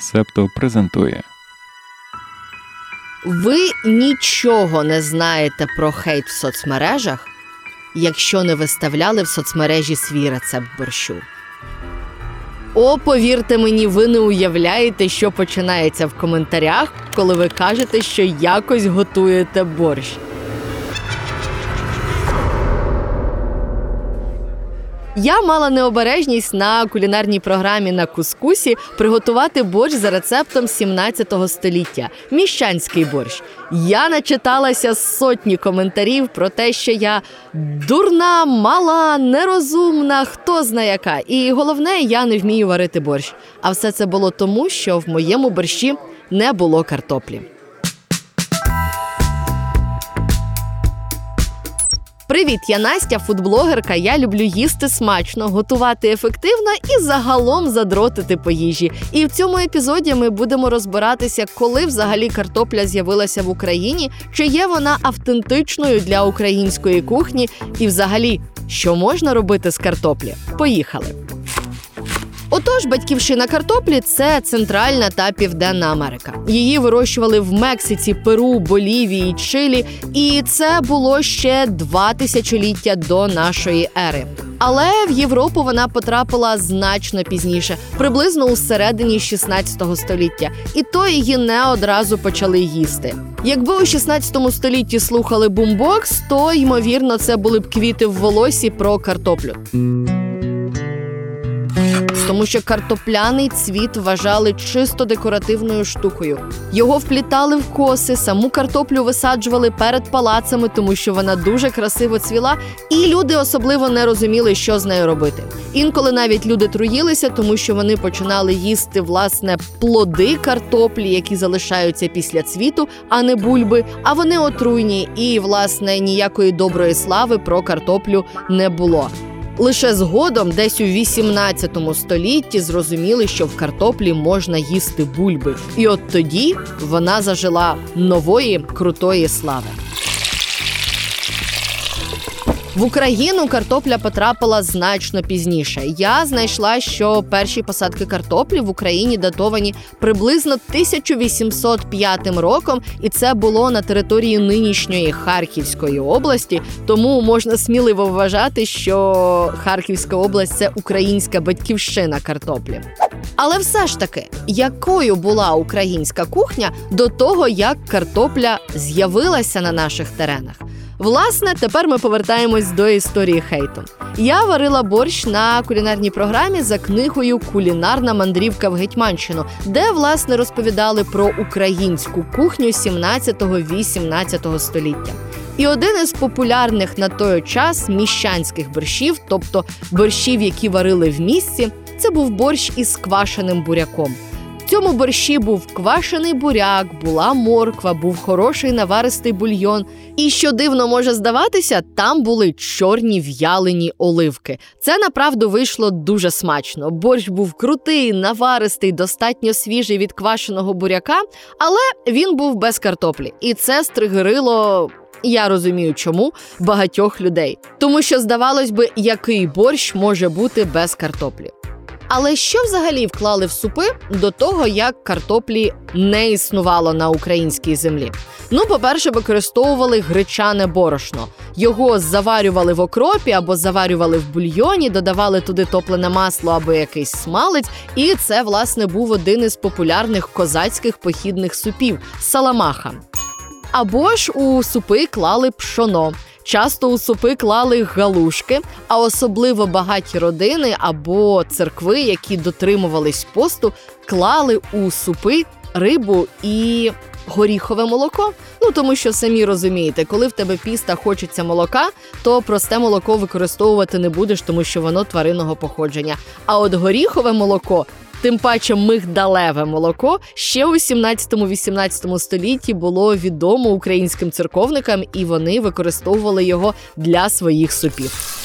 Септо презентує. Ви нічого не знаєте про хейт в соцмережах, якщо не виставляли в соцмережі свій рецепт борщу. О, повірте мені, ви не уявляєте, що починається в коментарях, коли ви кажете, що якось готуєте борщ. Я мала необережність на кулінарній програмі на кускусі приготувати борщ за рецептом 17 століття міщанський борщ. Я начиталася сотні коментарів про те, що я дурна, мала, нерозумна, хто зна яка. І головне, я не вмію варити борщ. А все це було тому, що в моєму борщі не було картоплі. Привіт, я Настя, фудблогерка. Я люблю їсти смачно, готувати ефективно і загалом задротити по їжі. І в цьому епізоді ми будемо розбиратися, коли взагалі картопля з'явилася в Україні, чи є вона автентичною для української кухні, і взагалі, що можна робити з картоплі. Поїхали. Отож, батьківщина картоплі це Центральна та Південна Америка. Її вирощували в Мексиці, Перу, Болівії, Чилі, і це було ще два тисячоліття до нашої ери. Але в Європу вона потрапила значно пізніше, приблизно у середині 16 століття, і то її не одразу почали їсти. Якби у 16 столітті слухали бумбокс, то ймовірно це були б квіти в волосі про картоплю тому що картопляний цвіт вважали чисто декоративною штукою. Його вплітали в коси, саму картоплю висаджували перед палацами, тому що вона дуже красиво цвіла, і люди особливо не розуміли, що з нею робити. Інколи навіть люди труїлися, тому що вони починали їсти власне плоди картоплі, які залишаються після цвіту, а не бульби. А вони отруйні, і власне ніякої доброї слави про картоплю не було. Лише згодом, десь у 18 столітті, зрозуміли, що в картоплі можна їсти бульби, і от тоді вона зажила нової крутої слави. В Україну картопля потрапила значно пізніше. Я знайшла, що перші посадки картоплі в Україні датовані приблизно 1805 роком, і це було на території нинішньої Харківської області. Тому можна сміливо вважати, що Харківська область це українська батьківщина картоплі. Але все ж таки, якою була українська кухня до того, як картопля з'явилася на наших теренах? Власне, тепер ми повертаємось до історії хейту. Я варила борщ на кулінарній програмі за книгою Кулінарна мандрівка в Гетьманщину, де власне розповідали про українську кухню 17-18 століття. І один із популярних на той час міщанських борщів, тобто борщів, які варили в місці, це був борщ із квашеним буряком цьому борщі був квашений буряк, була морква, був хороший наваристий бульйон. І що дивно може здаватися, там були чорні в'ялені оливки. Це направду вийшло дуже смачно. Борщ був крутий, наваристий, достатньо свіжий від квашеного буряка, але він був без картоплі, і це стригерило. Я розумію, чому багатьох людей, тому що здавалось би, який борщ може бути без картоплі. Але що взагалі вклали в супи до того, як картоплі не існувало на українській землі? Ну, по-перше, використовували гречане борошно. Його заварювали в окропі або заварювали в бульйоні, додавали туди топлене масло або якийсь смалець. І це, власне, був один із популярних козацьких похідних супів саламаха. Або ж у супи клали пшоно. Часто у супи клали галушки, а особливо багаті родини або церкви, які дотримувались посту, клали у супи рибу і горіхове молоко. Ну тому що самі розумієте, коли в тебе піста хочеться молока, то просте молоко використовувати не будеш, тому що воно тваринного походження. А от горіхове молоко Тим паче мигдалеве молоко ще у 17-18 столітті було відомо українським церковникам, і вони використовували його для своїх супів.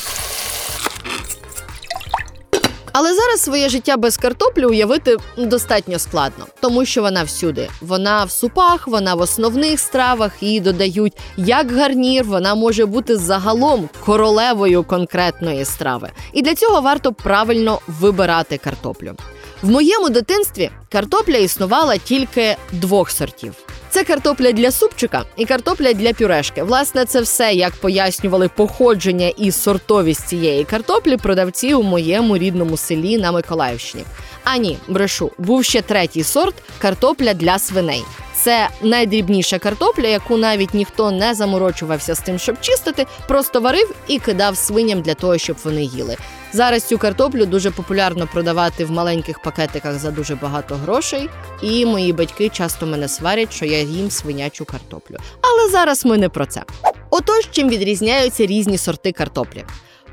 Але зараз своє життя без картоплі уявити достатньо складно, тому що вона всюди. Вона в супах, вона в основних стравах її додають як гарнір. Вона може бути загалом королевою конкретної страви. І для цього варто правильно вибирати картоплю. В моєму дитинстві картопля існувала тільки двох сортів. Це картопля для супчика і картопля для пюрешки. Власне, це все, як пояснювали походження і сортовість цієї картоплі продавці у моєму рідному селі на Миколаївщині. А ні, брешу, був ще третій сорт картопля для свиней. Це найдрібніша картопля, яку навіть ніхто не заморочувався з тим, щоб чистити, просто варив і кидав свиням для того, щоб вони їли. Зараз цю картоплю дуже популярно продавати в маленьких пакетиках за дуже багато грошей. І мої батьки часто мене сварять, що я їм свинячу картоплю. Але зараз ми не про це. Отож, чим відрізняються різні сорти картоплі.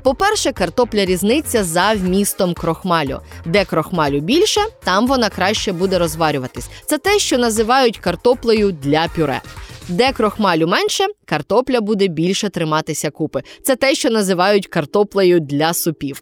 По-перше, картопля різниця за вмістом крохмалю. Де крохмалю більше, там вона краще буде розварюватись. Це те, що називають картоплею для пюре. Де крохмалю менше, картопля буде більше триматися купи. Це те, що називають картоплею для супів.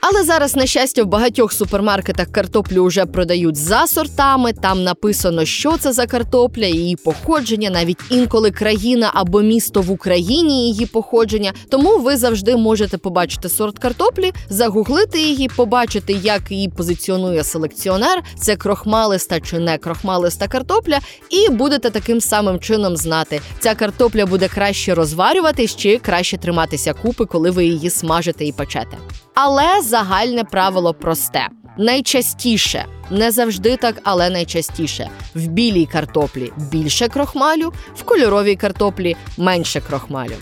Але зараз, на щастя, в багатьох супермаркетах картоплю вже продають за сортами. Там написано, що це за картопля, її походження, навіть інколи країна або місто в Україні її походження. Тому ви завжди можете побачити сорт картоплі, загуглити її, побачити, як її позиціонує селекціонер. Це крохмалиста чи не крохмалиста картопля, і будете таким самим чином знати, ця картопля буде краще розварюватись чи краще триматися купи, коли ви її смажите і печете. Але загальне правило просте. Найчастіше, не завжди так, але найчастіше в білій картоплі більше крохмалю, в кольоровій картоплі менше крохмалю.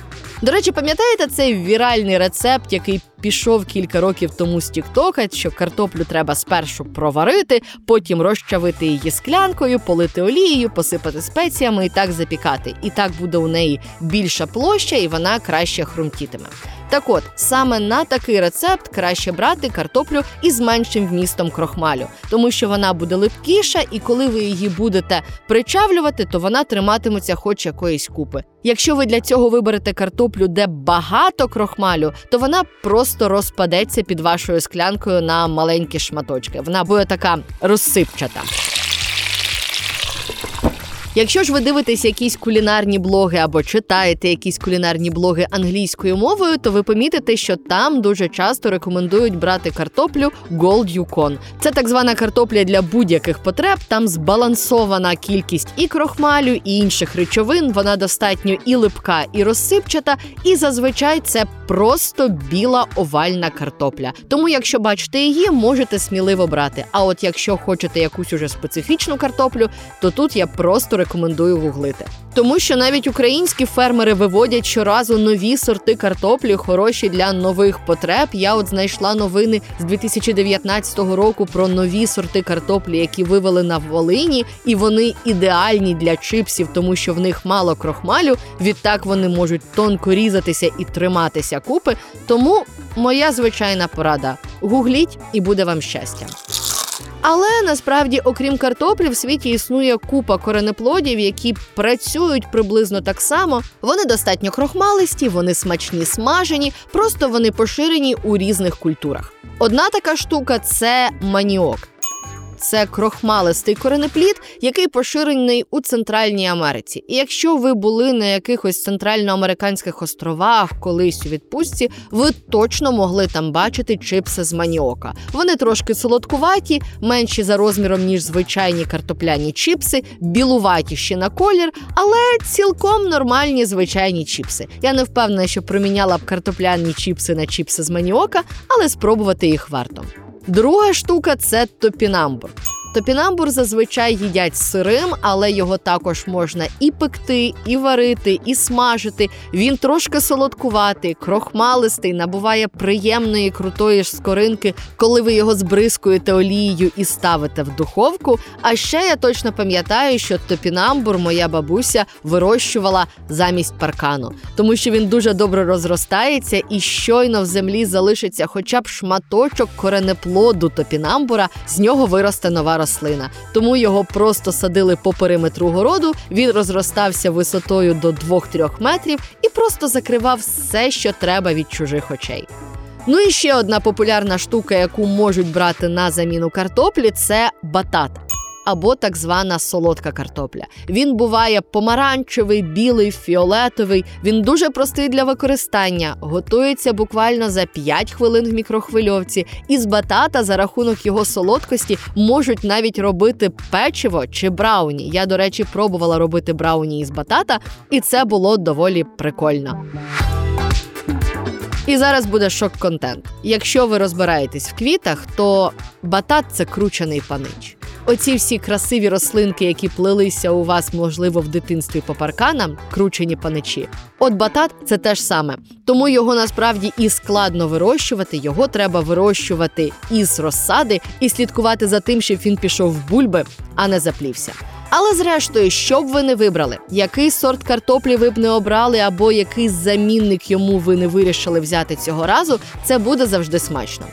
До речі, пам'ятаєте цей віральний рецепт, який пішов кілька років тому з Тіктока, що картоплю треба спершу проварити, потім розчавити її склянкою, полити олією, посипати спеціями і так запікати. І так буде у неї більша площа, і вона краще хрумтітиме. Так от, саме на такий рецепт краще брати картоплю із меншим вмістом крохмалю, тому що вона буде липкіша, і коли ви її будете причавлювати, то вона триматиметься хоч якоїсь купи. Якщо ви для цього виберете картоплю, де багато крохмалю, то вона просто розпадеться під вашою склянкою на маленькі шматочки. Вона буде така розсипчата. Якщо ж ви дивитесь якісь кулінарні блоги або читаєте якісь кулінарні блоги англійською мовою, то ви помітите, що там дуже часто рекомендують брати картоплю Gold Yukon. Це так звана картопля для будь-яких потреб. Там збалансована кількість і крохмалю, і інших речовин. Вона достатньо і липка, і розсипчата, і зазвичай це просто біла овальна картопля. Тому, якщо бачите її, можете сміливо брати. А от якщо хочете якусь уже специфічну картоплю, то тут я просто рекомендую гуглити. Тому що навіть українські фермери виводять щоразу нові сорти картоплі, хороші для нових потреб. Я от знайшла новини з 2019 року про нові сорти картоплі, які вивели на Волині, і вони ідеальні для чипсів, тому що в них мало крохмалю. Відтак вони можуть тонко різатися і триматися купи. Тому моя звичайна порада: гугліть і буде вам щастя. Але насправді, окрім картоплі, в світі існує купа коренеплодів, які працюють приблизно так само. Вони достатньо крохмалисті, вони смачні смажені, просто вони поширені у різних культурах. Одна така штука це маніок це крохмалистий коренеплід, який поширений у Центральній Америці. І якщо ви були на якихось центральноамериканських островах колись у відпустці, ви точно могли там бачити чипси з маніока. Вони трошки солодкуваті, менші за розміром ніж звичайні картопляні чіпси, білуватіші на колір, але цілком нормальні звичайні чіпси. Я не впевнена, що проміняла б картопляні чіпси на чіпси з маніока, але спробувати їх варто. Друга штука це топінамбур. Топінамбур зазвичай їдять сирим, але його також можна і пекти, і варити, і смажити. Він трошки солодкуватий, крохмалистий, набуває приємної крутої ж скоринки, коли ви його збризкуєте олією і ставите в духовку. А ще я точно пам'ятаю, що топінамбур моя бабуся вирощувала замість паркану, тому що він дуже добре розростається і щойно в землі залишиться хоча б шматочок коренеплоду топінамбура, з нього виросте нова рослина. Тому його просто садили по периметру городу. Він розростався висотою до 2-3 метрів і просто закривав все, що треба від чужих очей. Ну і ще одна популярна штука, яку можуть брати на заміну картоплі, це батат. Або так звана солодка картопля. Він буває помаранчевий, білий, фіолетовий. Він дуже простий для використання, готується буквально за 5 хвилин в мікрохвильовці. І з батата за рахунок його солодкості можуть навіть робити печиво чи брауні. Я, до речі, пробувала робити брауні із батата, і це було доволі прикольно. І зараз буде шок-контент. Якщо ви розбираєтесь в квітах, то батат це кручений панич. Оці всі красиві рослинки, які плелися у вас, можливо, в дитинстві по парканам, кручені паничі. От батат це те ж саме. Тому його насправді і складно вирощувати. Його треба вирощувати із розсади і слідкувати за тим, щоб він пішов в бульби, а не заплівся. Але зрештою, що б ви не вибрали, який сорт картоплі ви б не обрали, або який замінник йому ви не вирішили взяти цього разу, це буде завжди смачно.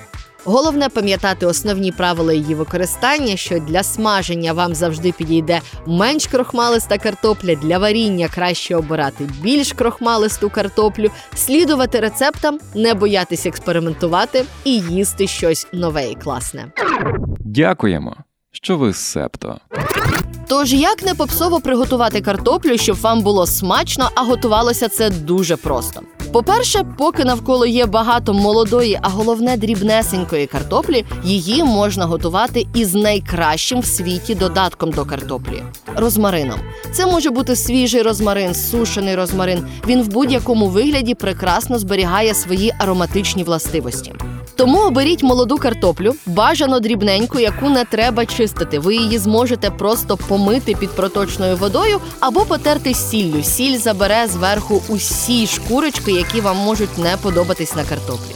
Головне пам'ятати основні правила її використання, що для смаження вам завжди підійде менш крохмалиста картопля, для варіння краще обирати більш крохмалисту картоплю, слідувати рецептам, не боятись експериментувати і їсти щось нове і класне. Дякуємо, що ви з септо. Тож як не попсово приготувати картоплю, щоб вам було смачно, а готувалося це дуже просто. По-перше, поки навколо є багато молодої, а головне дрібнесенької картоплі, її можна готувати із найкращим в світі додатком до картоплі розмарином. Це може бути свіжий розмарин, сушений розмарин. Він в будь-якому вигляді прекрасно зберігає свої ароматичні властивості. Тому оберіть молоду картоплю, бажано дрібненьку, яку не треба чистити. Ви її зможете просто помити під проточною водою або потерти сіллю. Сіль забере зверху усі шкурочки, які вам можуть не подобатись на картоплі.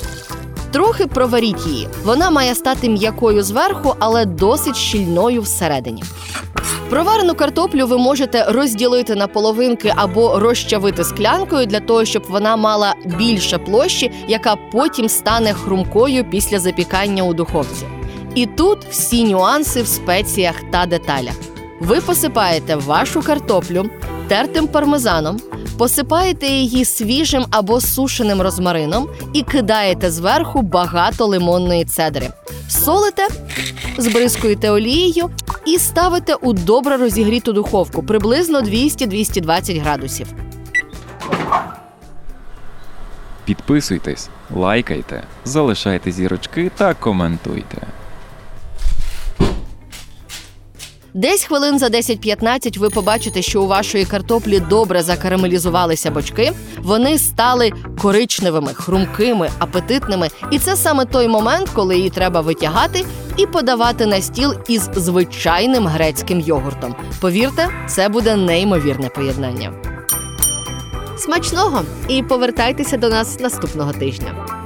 Трохи проваріть її. Вона має стати м'якою зверху, але досить щільною всередині. Проварену картоплю ви можете розділити на половинки або розчавити склянкою для того, щоб вона мала більше площі, яка потім стане хрумкою після запікання у духовці. І тут всі нюанси в спеціях та деталях. Ви посипаєте вашу картоплю тертим пармезаном, посипаєте її свіжим або сушеним розмарином і кидаєте зверху багато лимонної цедри. Солите, збризкуєте олією і ставите у добре розігріту духовку приблизно 200-220 градусів. Підписуйтесь, лайкайте, залишайте зірочки та коментуйте. Десь хвилин за 10-15 ви побачите, що у вашої картоплі добре закарамелізувалися бочки. Вони стали коричневими, хрумкими, апетитними. І це саме той момент, коли її треба витягати і подавати на стіл із звичайним грецьким йогуртом. Повірте, це буде неймовірне поєднання. Смачного і повертайтеся до нас наступного тижня.